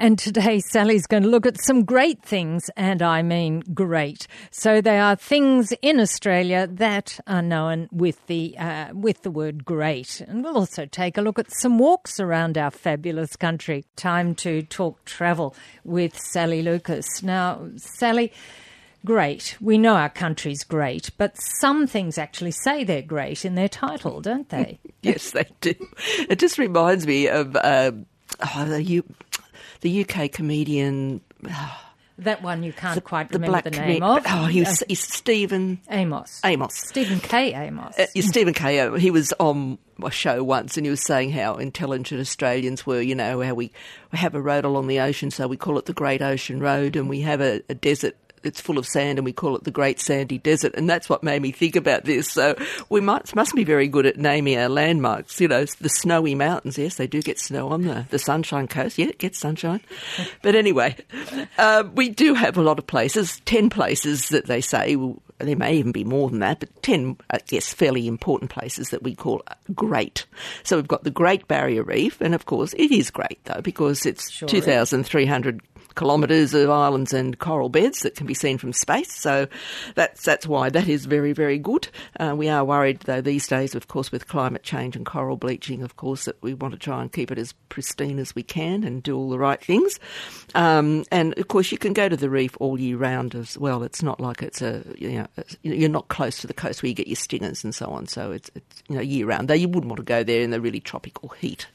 And today, Sally's going to look at some great things, and I mean great. So they are things in Australia that are known with the uh, with the word great, and we'll also take a look at some walks around our fabulous country. Time to talk travel with Sally Lucas. Now, Sally. Great. We know our country's great, but some things actually say they're great in their title, don't they? yes, they do. It just reminds me of uh, oh, the, the UK comedian. That one you can't the, quite the remember black the comed- name of. Oh, he was, he's Stephen Amos. Amos. Stephen K. Amos. Uh, Stephen Ko. He was on a show once, and he was saying how intelligent Australians were. You know how we, we have a road along the ocean, so we call it the Great Ocean Road, and we have a, a desert. It's full of sand, and we call it the Great Sandy Desert, and that's what made me think about this. So we must must be very good at naming our landmarks. You know, the snowy mountains. Yes, they do get snow on the the Sunshine Coast. Yeah, it gets sunshine. But anyway, uh, we do have a lot of places. Ten places that they say will there may even be more than that, but 10, I guess, fairly important places that we call great. So we've got the Great Barrier Reef, and of course it is great though, because it's Sure 2,300 kilometres of islands and coral beds that can be seen from space. So that's, that's why that is very, very good. Uh, we are worried though these days, of course, with climate change and coral bleaching, of course, that we want to try and keep it as pristine as we can and do all the right things. Um, and of course, you can go to the reef all year round as well. It's not like it's a you know you're not close to the coast where you get your stingers and so on. So it's, it's you know year round. Though you wouldn't want to go there in the really tropical heat.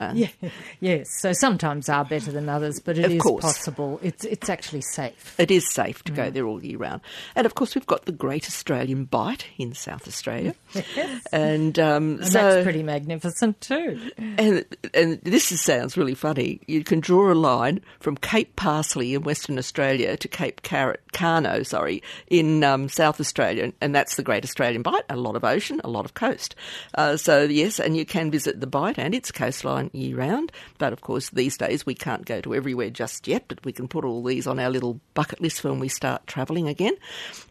Uh, Yeah, yes. So sometimes are better than others, but it is course. possible. It's it's actually safe. It is safe to go there all year round. And of course, we've got the Great Australian Bight in South Australia. And, um, And so, that's pretty magnificent too. and, and this is, sounds really funny. You can draw a line from Cape Pasley in Western Australia to Cape Car- Carnot, sorry, in um, South Australia. And that's the Great Australian Bight. A lot of ocean, a lot of coast. Uh, so, yes, and you can visit the Bight and its coastline year round. But of course, these days we can't go to everywhere just yet, but we can put all these on our little bucket list when we start travelling again.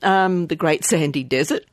Um, the Great Sandy Desert.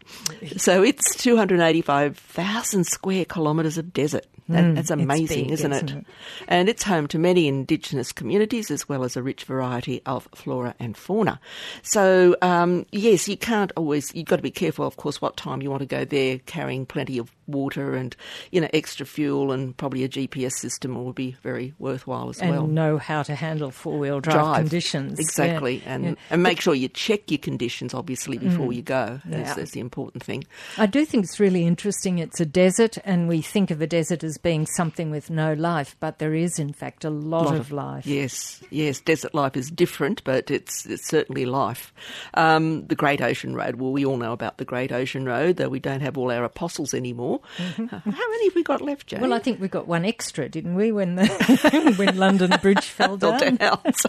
So it's 285,000 square kilometres of desert. That, that's it's amazing, big, isn't, isn't it? it? And it's home to many Indigenous communities as well as a rich variety of flora and fauna. So, um, yes, you can't always, you've got to be careful, of course, what time you want to go there, carrying plenty of water and, you know, extra fuel and probably a GPS system will be very worthwhile as And well. And know how to handle four wheel drive, conditions. Exactly. Yeah, And, yeah. and make sure you check your conditions, obviously, before you go. That's, Yeah. that's the important thing. I do think it's really interesting. It's a desert, and we think of a desert as being something with no life, but there is, in fact, a lot, lot of, life. Yes, yes. Desert life is different, but it's it's certainly life. Um, the Great Ocean Road. Well, we all know about the Great Ocean Road, though we don't have all our apostles anymore. Uh, how many have we got left, Jane? Mm-hmm. Well, I think we got one extra, didn't we, when the when London Bridge fell Fell down? down. So,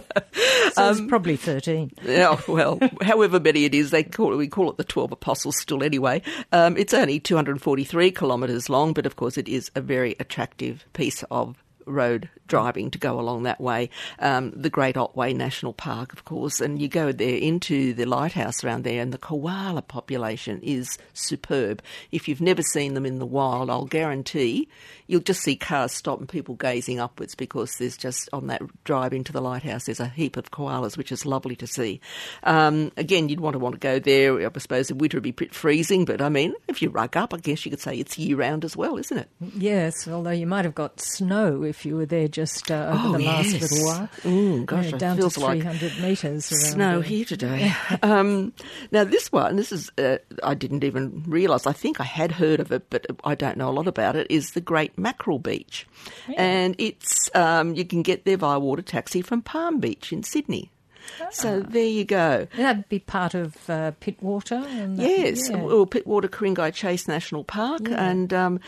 So it's probably thirteen. yeah, well, however many it is, they call it, we call it the Twelve Apostles still anyway. Um, it's only 243 kilometres long, but of course it is a very attractive piece of road driving to go along that way. Um, the Great Otway National Park, of course, and you go there into the lighthouse around there, and the koala population is superb. If you've never seen them in the wild, I'll guarantee you'll just see cars stop and people gazing upwards because there's just on that drive into the lighthouse there's a heap of koalas, which is lovely to see. Um, again, you'd want to want to go there. I suppose the winter it'd be bit freezing, but I mean, if you rug up, I guess you could say it's year round as well, isn't it? Yes, although you might have got snow if you were there just uh, over Oh, the last yes. little while. Mm, gosh, Yeah, it down feels to like 300 metres around Snow there. here today. um, now, this one, this is, uh, I didn't even realise, I think I had heard of it, but I don't know a lot about it, is the Great Mackerel Beach. And it's, um, you can get there via water taxi from Palm Beach in Sydney. So there you go. That'd be part of uh, Pittwater. Yes, yeah. or Pittwater Ku-ring-gai Chase National Park, and um,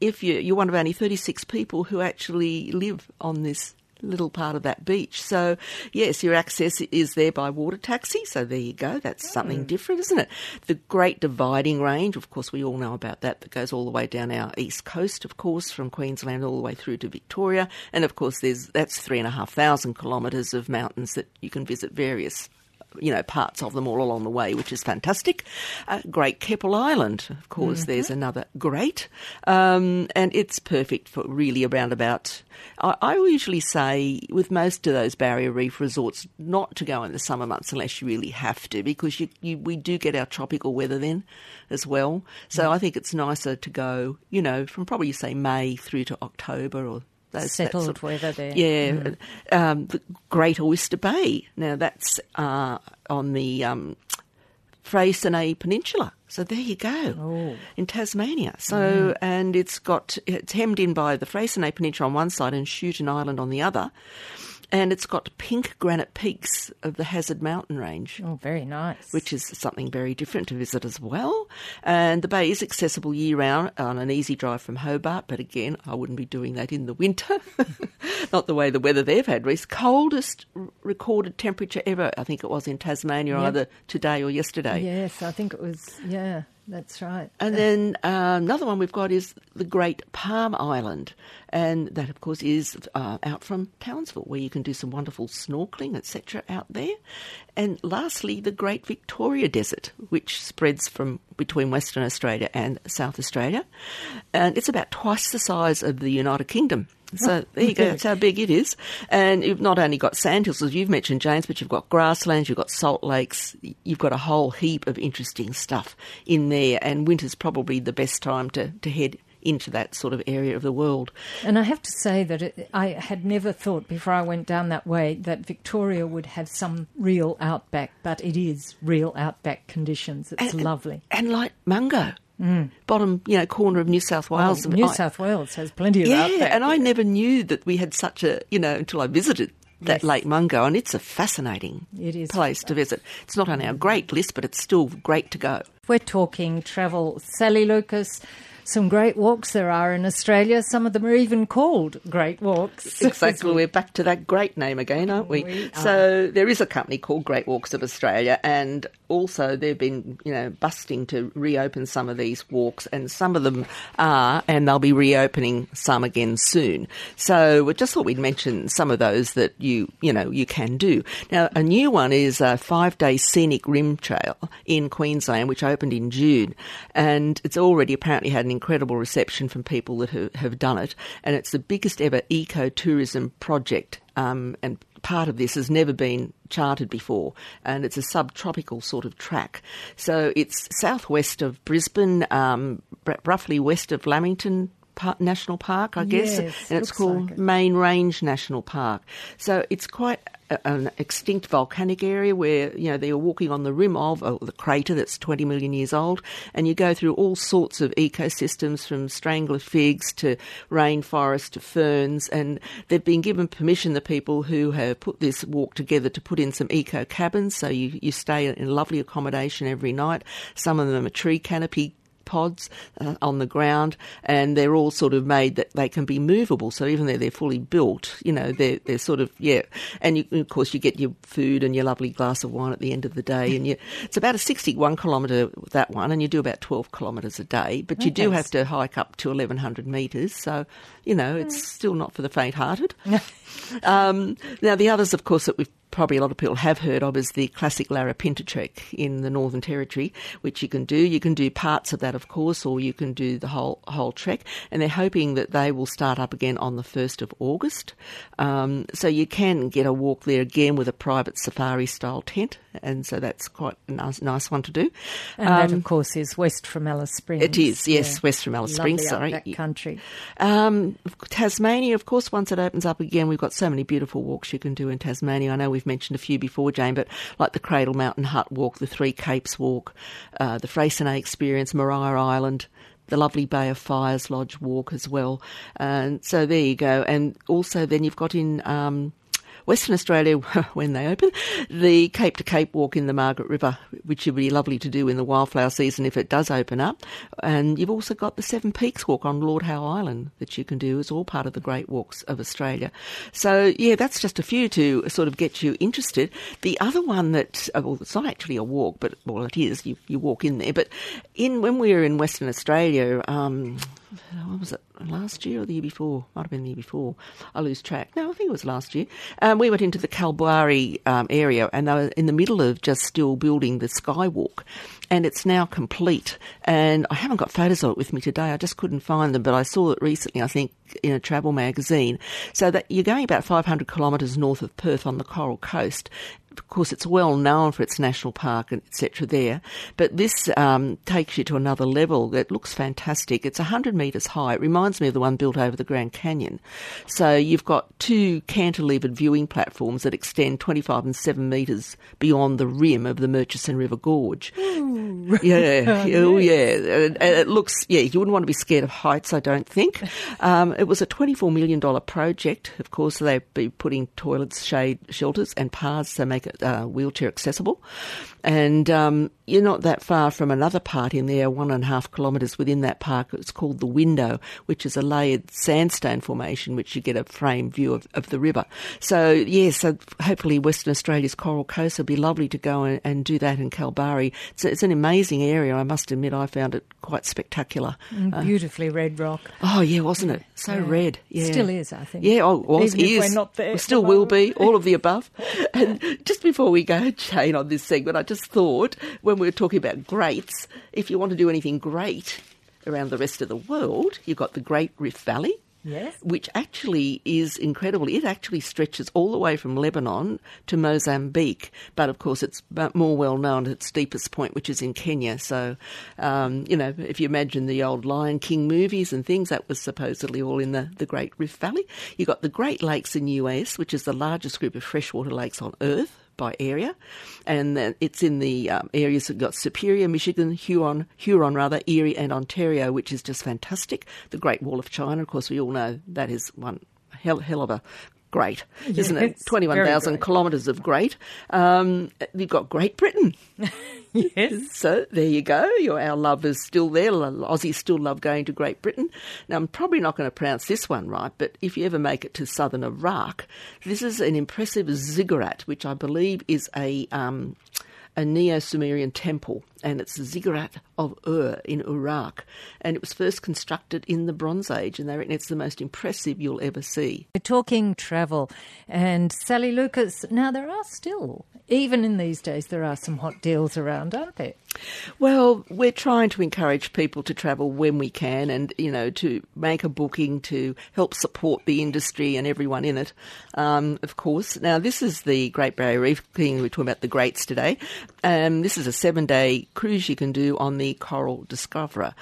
if you you're one of only 36 people who actually live on this little part of that beach. So yes, your access is there by water taxi. So there you go. That's something mm. different, isn't it? The Great Dividing Range, of course, we all know about that. That goes all the way down our east coast, of course, from Queensland all the way through to Victoria, and of course, there's that's three and a half thousand kilometres of mountains that you can visit various you know, parts of them all along the way, which is fantastic. Uh, Great Keppel Island, of course, Mm-hmm. there's another great. Um, and it's perfect for really around about. I, I usually say with most of those barrier reef resorts not to go in the summer months unless you really have to, because you, you, we do get our tropical weather then as well. So Mm. I think it's nicer to go, you know, from probably say May through to October or those Settled weather there. Yeah, um, the Great Oyster Bay. Now that's uh, on the um, Freycinet Peninsula. So there you go Oh. in Tasmania. So and it's got it's hemmed in by the Freycinet Peninsula on one side and Schouten Island on the other, and it's got pink granite peaks of the Hazard Mountain Range Oh, very nice. which is something very different to visit as well. And the bay is accessible year round on an easy drive from Hobart, but again, I wouldn't be doing that in the winter. Not the way the weather they've had, Reese. Coldest recorded temperature ever, I think it was in Tasmania, Yep. either today or yesterday. Yes, I think it was. Yeah, that's right. And then uh, another one we've got is the Great Palm Island, and that, of course, is uh, out from Townsville, where you can do some wonderful snorkeling, etc., out there. And lastly, the Great Victoria Desert, which spreads from between Western Australia and South Australia, and it's about twice the size of the United Kingdom. So oh, there you go. That's how big it is. And you've not only got sandhills, as you've mentioned, James, but you've got grasslands, you've got salt lakes, you've got a whole heap of interesting stuff in there. And winter's probably the best time to, to head into that sort of area of the world. And I have to say that it, I had never thought before I went down that way that Victoria would have some real outback, but it is real outback conditions. It's And- lovely. And like Mungo, Mm. bottom you know corner of New South Wales. Oh, New I- South Wales has plenty of Yeah, outback. and I never knew that we had such a you know until I visited. That Yes. Lake Mungo, and it's a fascinating It is. place to visit. It's not on our great list, but it's still great to go. We're talking travel. Sally Lucas, some great walks there are in Australia. Some of them are even called great walks. Exactly. We're back to that great name again, aren't we? We so there is a company called Great Walks of Australia, and also they've been, you know, busting to reopen some of these walks, and some of them are, and they'll be reopening some again soon. So we just thought we'd mention some of those that you, you know, you can do. Now, a new one is a five-day scenic rim trail in Queensland, which opened in June, and it's already apparently had an incredible reception from people that have, have done it, and it's the biggest ever ecotourism project. Um, and part of this has never been charted before, and it's a subtropical sort of track. So it's southwest of Brisbane, um, roughly west of Lamington. Par- National Park, I guess, Yes, and it's called like it. Main Range National Park. So it's quite a, an extinct volcanic area where you know they're walking on the rim of oh, the crater that's 20 million years old, and you go through all sorts of ecosystems from strangler figs to rainforest to ferns, and they've been given permission. The people who have put this walk together to put in some eco cabins, so you you stay in lovely accommodation every night. Some of them are tree canopy pods uh, on the ground, and they're all sort of made that they can be movable. So even though they're fully built, you know, they're they're sort of yeah. And you, of course, you get your food and your lovely glass of wine at the end of the day. And you, it's about a sixty-one kilometre that one, and you do about twelve kilometres a day. But you do have to hike up to eleven hundred metres. So you know, it's still not for the faint-hearted. Um, now, the others, of course, that we've probably a lot of people have heard of is the classic Larapinta trek in the Northern Territory, which you can do. You can do parts of that, of course, or you can do the whole whole trek. And they're hoping that they will start up again on the first of August. Um, so you can get a walk there again with a private safari style tent, and so that's quite a nice, nice one to do. And that, of course, is west from Alice Springs. Um, It is, yes, Yeah. west from Alice Lovely Springs. Sorry, outback country. um, Tasmania, of course, once it opens up again, we've got so many beautiful walks you can do in Tasmania. I know we've mentioned a few before, Jane, but like the Cradle Mountain Hut Walk, the Three Capes Walk, uh, the Freycinet Experience, Maria Island, the lovely Bay of Fires Lodge Walk as well. And so there you go. And also then you've got in... Um, Western Australia, when they open, the Cape to Cape walk in the Margaret River, which would be lovely to do in the wildflower season if it does open up. And you've also got the Seven Peaks walk on Lord Howe Island that you can do as all part of the Great Walks of Australia. So, yeah, that's just a few to sort of get you interested. The other one that, uh, well, it's not actually a walk, but, well, it is. You, you walk in there. But in when we were in Western Australia, um, what was it? Last year or the year before. Might have been the year before. I lose track. No, I think it was last year. Um, we went into the Kalbarri um, area, and they were in the middle of just still building the skywalk, and it's now complete. And I haven't got photos of it with me today. I just couldn't find them, but I saw it recently. I think in a travel magazine. So that you're going about 500 kilometres north of Perth on the Coral Coast, of course, it's well known for its national park and etc. there, but this um, takes you to another level. It looks fantastic. It's 100 metres high. It reminds me of the one built over the Grand Canyon. So you've got two cantilevered viewing platforms that extend 25 and 7 metres beyond the rim of the Murchison River Gorge. Ooh. Yeah, oh yeah. And it looks, yeah, you wouldn't want to be scared of heights, I don't think. Um, it was a $24 million project. Of course, they'd be putting toilets, shade shelters and paths to make uh, wheelchair accessible. And um, you're not that far from another part in there, one and a half kilometres within that park. It's called the Window, which is a layered sandstone formation, which you get a frame view of, of the river. So, yes, so hopefully Western Australia's Coral Coast will be lovely to go and, and do that in Kalbarri. It's, it's, an amazing area. I must admit, I found it quite spectacular. Mm, uh, beautifully uh, red rock. Oh, yeah, wasn't it? So yeah. red. Yeah. Still is, I think. Yeah, oh, was, Even is. we're not there. Still will be, all of the above. and just before we go, Jane, on this segment, I just thought when we were talking about greats, if you want to do anything great around the rest of the world, you've got the Great Rift Valley. Yes. Which actually is incredible. It actually stretches all the way from Lebanon to Mozambique, but of course it's more well known at its deepest point, which is in Kenya. So, um, you know, if you imagine the old Lion King movies and things, that was supposedly all in the, the Great Rift Valley. You've got the Great Lakes in the US, which is the largest group of freshwater lakes on Earth by area, and it's in the um, areas that got Superior, Michigan, Huron, Huron rather, Erie, and Ontario, which is just fantastic. The Great Wall of China, of course, we all know that is one hell, hell of a great, yes, isn't it? 21,000 kilometres of great. Um, you've got Great Britain. yes. So there you go. Your, our love is still there. Aussies still love going to Great Britain. Now, I'm probably not going to pronounce this one right, but if you ever make it to southern Iraq, this is an impressive ziggurat, which I believe is a. Um, a Neo Sumerian temple, and it's the Ziggurat of Ur in Iraq. And it was first constructed in the Bronze Age, and they reckon it's the most impressive you'll ever see. We're talking travel, and Sally Lucas. Now, there are still, even in these days, there are some hot deals around, aren't there? Well, we're trying to encourage people to travel when we can and, you know, to make a booking to help support the industry and everyone in it, um, of course. Now, this is the Great Barrier Reef thing. We're talking about the greats today. Um, this is a seven day cruise you can do on the Coral Discoverer,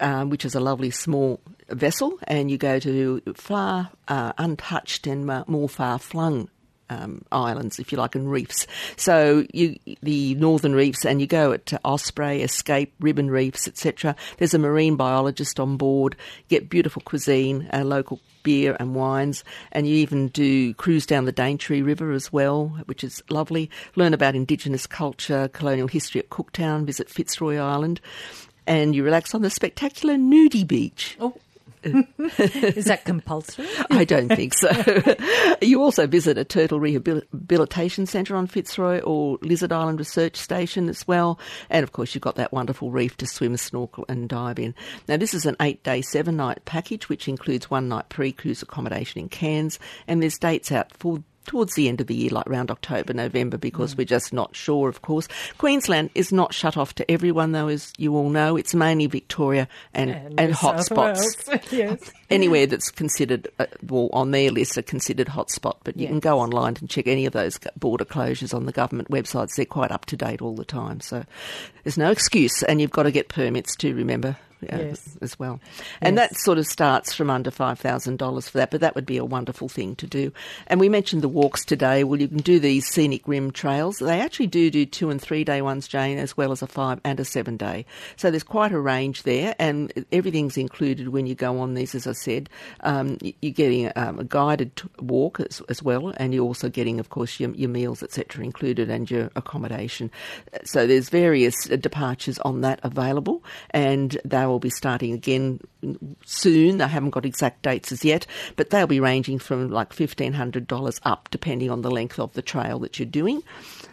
um, which is a lovely small vessel, and you go to far uh, untouched and more far flung um, islands, if you like, and reefs. So you, the northern reefs, and you go at Osprey, Escape, Ribbon Reefs, etc. There's a marine biologist on board. Get beautiful cuisine, uh, local beer and wines, and you even do cruise down the Daintree River as well, which is lovely. Learn about Indigenous culture, colonial history at Cooktown. Visit Fitzroy Island. And you relax on the spectacular Nudie Beach. Oh, Is that compulsory? I don't think so. you also visit a turtle rehabilitation centre on Fitzroy or Lizard Island Research Station as well. And of course, you've got that wonderful reef to swim, snorkel, and dive in. Now, this is an eight day, seven night package, which includes one night pre cruise accommodation in Cairns. And there's dates out for towards the end of the year, like around October, November, because mm. we're just not sure, of course. Queensland is not shut off to everyone, though, as you all know. It's mainly Victoria and, and, and hotspots. yes. Anywhere that's considered, uh, well, on their list are considered hotspot, but you yes. can go online and check any of those border closures on the government websites. They're quite up to date all the time. So there's no excuse, and you've got to get permits to remember yes. as well. And yes. that sort of starts from under $5,000 for that, but that would be a wonderful thing to do. And we mentioned the walks today. Well, you can do these scenic rim trails. They actually do do two and three day ones, Jane, as well as a five and a seven day. So there's quite a range there, and everything's included when you go on these, as I said. Um, you're getting um, a guided walk as, as, well, and you're also getting, of course, your, your meals, etc., included and your accommodation. So there's various departures on that available, and they'll will be starting again soon. They haven't got exact dates as yet, but they'll be ranging from like $1,500 up, depending on the length of the trail that you're doing.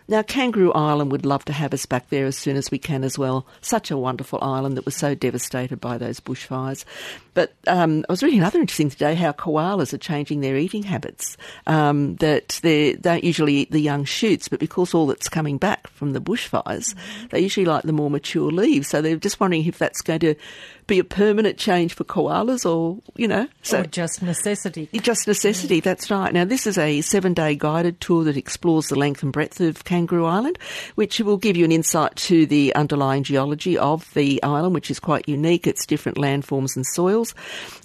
Now, Kangaroo Island would love to have us back there as soon as we can as well. Such a wonderful island that was so devastated by those bushfires. But um, I was reading another interesting today how koalas are changing their eating habits. Um, that they don't usually eat the young shoots, but because all that's coming back from the bushfires, they usually like the more mature leaves. So they're just wondering if that's going to be a permanent change for koalas or, you know. So or just necessity. Just necessity, that's right. Now, this is a seven day guided tour that explores the length and breadth of Kangaroo Island, which will give you an insight to the underlying geology of the island, which is quite unique. It's different landforms and soils.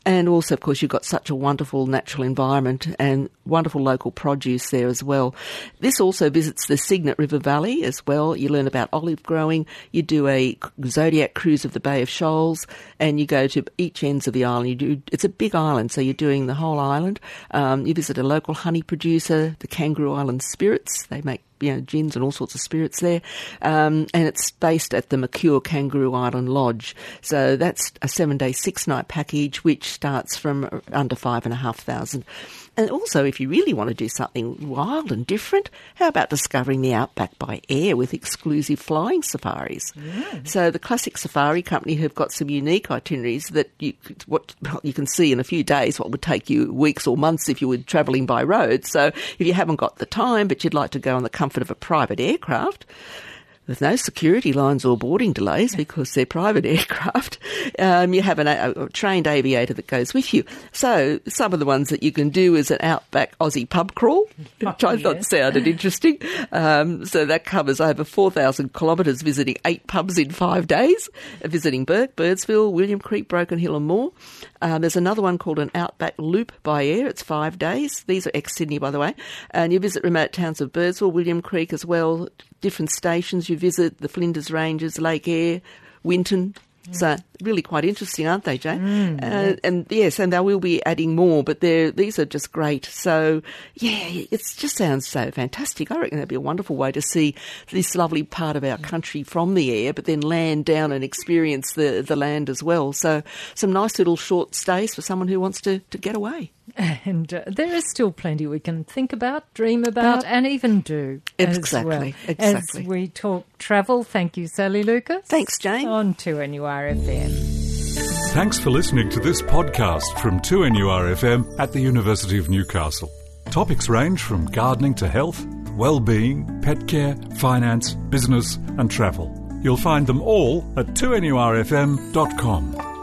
And also, of course, you've got such a wonderful natural environment and wonderful local produce there as well. This also visits the Cygnet River Valley as well. You learn about olive growing. You do a zodiac cruise of the Bay of Shoals and you go to each ends of the island. You do, it's a big island, so you're doing the whole island. Um, you visit a local honey producer, the Kangaroo Island Spirits. They make you know, gins and all sorts of spirits there. Um, and it's based at the Mercure Kangaroo Island Lodge. So that's a seven day, six night package, which starts from under five and a half thousand. And also, if you really want to do something wild and different, how about discovering the outback by air with exclusive flying safaris? Yeah. So the Classic Safari Company have got some unique itineraries that you what you can see in a few days. What would take you weeks or months if you were travelling by road. So if you haven't got the time, but you'd like to go on the comfort of a private aircraft, with no security lines or boarding delays because they're private aircraft. Um, you have an, a, a, trained aviator that goes with you. So some of the ones that you can do is an outback Aussie pub crawl, which I thought sounded interesting. Um, so that covers over 4,000 kilometres visiting eight pubs in five days, visiting Bourke, Birdsville, William Creek, Broken Hill and more. Um, there's another one called an Outback Loop by Air. It's five days. These are ex-Sydney, by the way. And you visit remote towns of Birdsville, William Creek as well, different stations visit, the Flinders Ranges, Lake Eyre, Winton, so really quite interesting, aren't they, Jane? Mm, uh, yes. And yes, and they will be adding more, but these are just great. So yeah, it just sounds so fantastic. I reckon that'd be a wonderful way to see this lovely part of our country from the air, but then land down and experience the the land as well. So some nice little short stays for someone who wants to to get away. And uh, there is still plenty we can think about, dream about, and even do. Exactly. Well. Exactly. As we talk travel, thank you, Sally Lucas. Thanks, Jane. On 2NURFM. Thanks for listening to this podcast from 2NURFM at the University of Newcastle. Topics range from gardening to health, well-being, pet care, finance, business and travel. You'll find them all at 2NURFM.com.